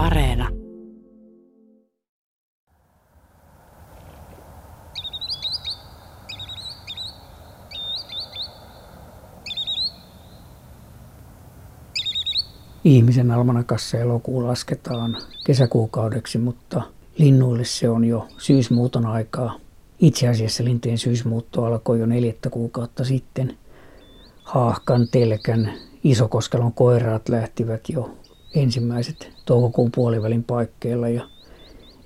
Areena. Ihmisen almanakassa elokuu lasketaan kesäkuukaudeksi, mutta linnuille se on jo syysmuuton aikaa. Itse asiassa lintujen syysmuutto alkoi jo neljättä kuukautta sitten. Haahkan, telkän, isokoskelon koiraat lähtivät jo ensimmäiset toukokuun puolivälin paikkeilla ja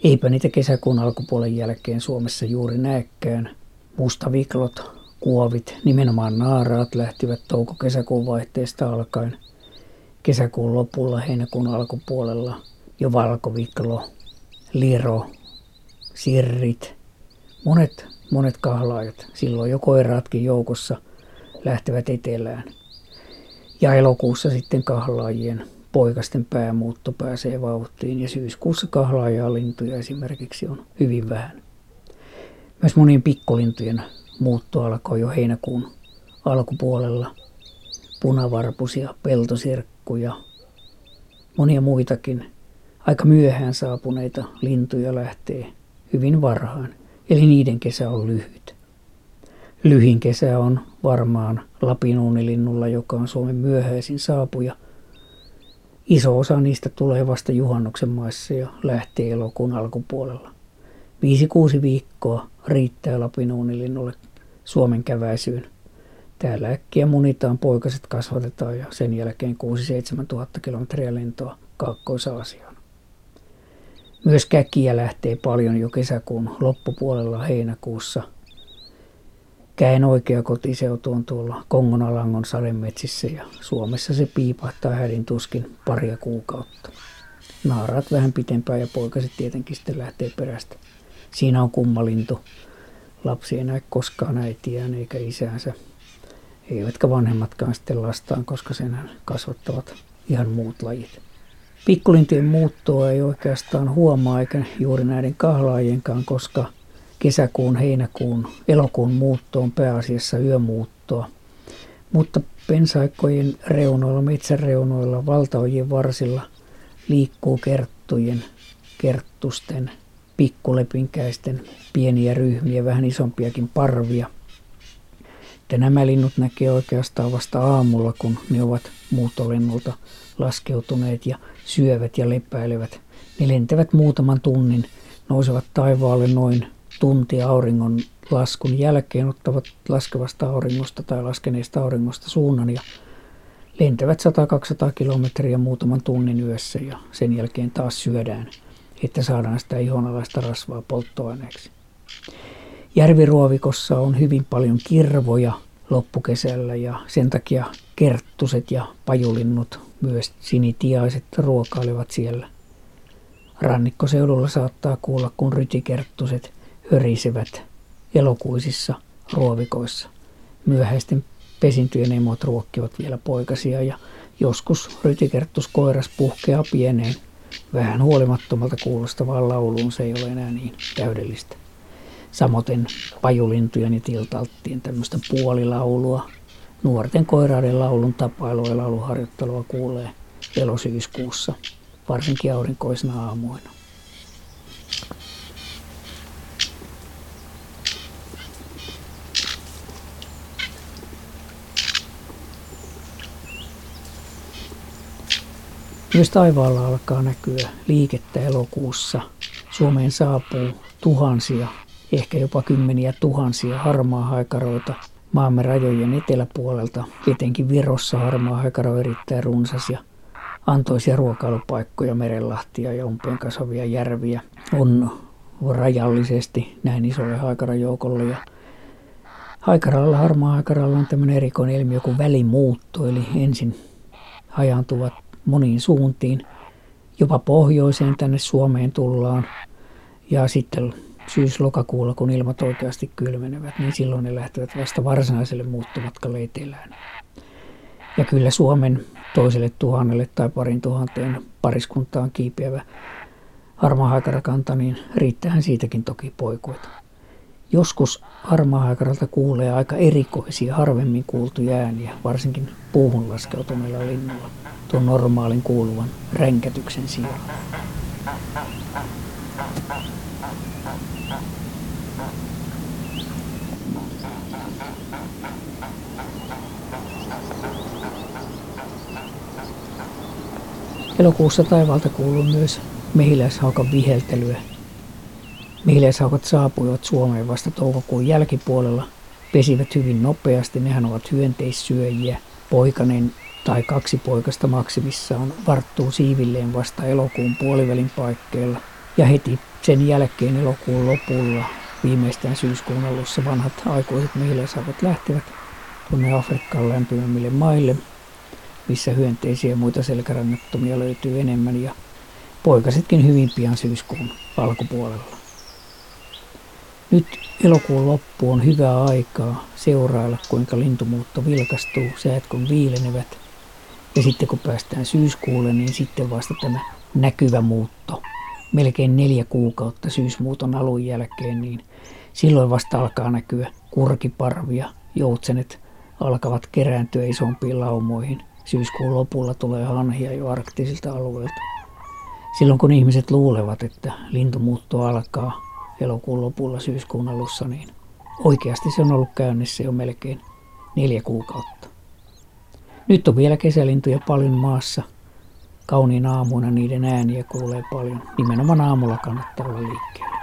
eipä niitä kesäkuun alkupuolen jälkeen Suomessa juuri näekään. Mustaviklot, kuovit, nimenomaan naaraat lähtivät touko-kesäkuun vaihteesta alkaen. Kesäkuun lopulla, heinäkuun alkupuolella jo valkoviklo, liro, sirrit, monet, monet kahlaajat, silloin jo koiraatkin joukossa lähtevät etelään. Ja elokuussa sitten kahlaajien poikasten päämuutto pääsee vauhtiin ja syyskuussa kahlaajaa lintuja esimerkiksi on hyvin vähän. Myös monien pikkulintujen muutto alkoi jo heinäkuun alkupuolella. Punavarpusia, peltosirkkuja, monia muitakin aika myöhään saapuneita lintuja lähtee hyvin varhain, eli niiden kesä on lyhyt. Lyhin kesä on varmaan lapinuunilinnulla, joka on Suomen myöhäisin saapuja – Iso osa niistä tulee vasta juhannuksen maissa ja lähtee elokuun alkupuolella. Viisi kuusi viikkoa riittää Lapinuunilinnulle Suomen käväisyyn. Täällä äkkiä munitaan, poikaset kasvatetaan ja sen jälkeen 6-7 tuhatta kilometriä lentoa Kaakkois-Aasiaan. Myös käkiä lähtee paljon jo kesäkuun loppupuolella heinäkuussa – Käen oikea kotiseutu on tuolla Kongonalangon sademetsissä ja Suomessa se piipahtaa hädin tuskin paria kuukautta. Naaraat vähän pitempään ja poikaset tietenkin sitten lähtee perästä. Siinä on kummalintu. Lapsi ei näe koskaan äitiään eikä isäänsä. Eivätkä vanhemmatkaan sitten lastaan, koska sen kasvattavat ihan muut lajit. Pikkulintujen muuttoa ei oikeastaan huomaa eikä juuri näiden kahlaajienkaan, koska kesäkuun, heinäkuun, elokuun muutto on pääasiassa yömuuttoa. Mutta pensaikkojen reunoilla, metsäreunoilla, valtaojien varsilla liikkuu kerttujen, kerttusten, pikkulepinkäisten pieniä ryhmiä, vähän isompiakin parvia. Ja nämä linnut näkee oikeastaan vasta aamulla, kun ne ovat muutolennulta laskeutuneet ja syövät ja lepäilevät. Ne lentävät muutaman tunnin, nousevat taivaalle noin tunti auringon laskun jälkeen ottavat laskevasta auringosta tai laskeneesta auringosta suunnan ja lentävät 100-200 kilometriä muutaman tunnin yössä ja sen jälkeen taas syödään, että saadaan sitä ihonalaista rasvaa polttoaineeksi. Järviruovikossa on hyvin paljon kirvoja loppukesällä ja sen takia kerttuset ja pajulinnut, myös sinitiaiset ruokailevat siellä. Rannikkoseudulla saattaa kuulla, kun rytikerttuset hörisevät elokuisissa ruovikoissa. Myöhäisten pesintyjen emot ruokkivat vielä poikasia ja joskus rytikerttuskoiras puhkeaa pieneen, vähän huolimattomalta kuulostavaan lauluun. Se ei ole enää niin täydellistä. Samoin pajulintujen ja tiltalttien tämmöistä puolilaulua, nuorten koiraiden laulun tapailua ja lauluharjoittelua kuulee elosyyskuussa, varsinkin aurinkoisina aamuina. Myös taivaalla alkaa näkyä liikettä elokuussa. Suomeen saapuu tuhansia, ehkä jopa kymmeniä tuhansia harmaa haikaroita maamme rajojen eteläpuolelta. Etenkin Virossa harmaa haikaro on erittäin runsas ja antoisia ruokailupaikkoja, merenlahtia ja umpeen kasvavia järviä on rajallisesti näin isolle haikaranjoukolle. Ja haikaralla, harmaa haikaralla on tämmöinen erikoinen ilmiö kuin välimuutto, eli ensin hajaantuvat moniin suuntiin. Jopa pohjoiseen tänne Suomeen tullaan. Ja sitten syys-lokakuulla, kun ilmat oikeasti kylmenevät, niin silloin ne lähtevät vasta varsinaiselle muuttomatkalle etelään. Ja kyllä Suomen toiselle tuhannelle tai parin tuhanteen pariskuntaan kiipeävä harmaahaikarakanta, niin riittähän siitäkin toki poikuita. Joskus harmaahaikaralta kuulee aika erikoisia, harvemmin kuultuja ääniä, varsinkin puuhun laskeutuneilla linnuilla tuon normaalin kuuluvan ränkätyksen sijaan. Elokuussa taivaalta kuuluu myös mehiläishaukan viheltelyä. Mehiläishaukat saapuivat Suomeen vasta toukokuun jälkipuolella, pesivät hyvin nopeasti, nehän ovat hyönteissyöjiä. Poikanen tai kaksi poikasta maksimissaan varttuu siivilleen vasta elokuun puolivälin paikkeilla ja heti sen jälkeen elokuun lopulla viimeistään syyskuun alussa vanhat aikuiset mehiläishaukat lähtevät tuonne Afrikkaan lämpimämmille maille missä hyönteisiä ja muita selkärannattomia löytyy enemmän ja poikasetkin hyvin pian syyskuun alkupuolella. Nyt elokuun loppu on hyvää aikaa seurailla, kuinka lintumuutto vilkastuu, säät kun viilenevät. Ja sitten kun päästään syyskuulle, niin sitten vasta tämä näkyvä muutto, melkein neljä kuukautta syysmuuton alun jälkeen, niin silloin vasta alkaa näkyä kurkiparvia, joutsenet alkavat kerääntyä isompiin laumoihin – syyskuun lopulla tulee hanhia jo arktisilta alueilta. Silloin kun ihmiset luulevat, että lintumuutto alkaa elokuun lopulla syyskuun alussa, niin oikeasti se on ollut käynnissä jo melkein neljä kuukautta. Nyt on vielä kesälintuja paljon maassa. Kauniin aamuina niiden ääniä kuulee paljon. Nimenomaan aamulla kannattaa olla liikkeellä.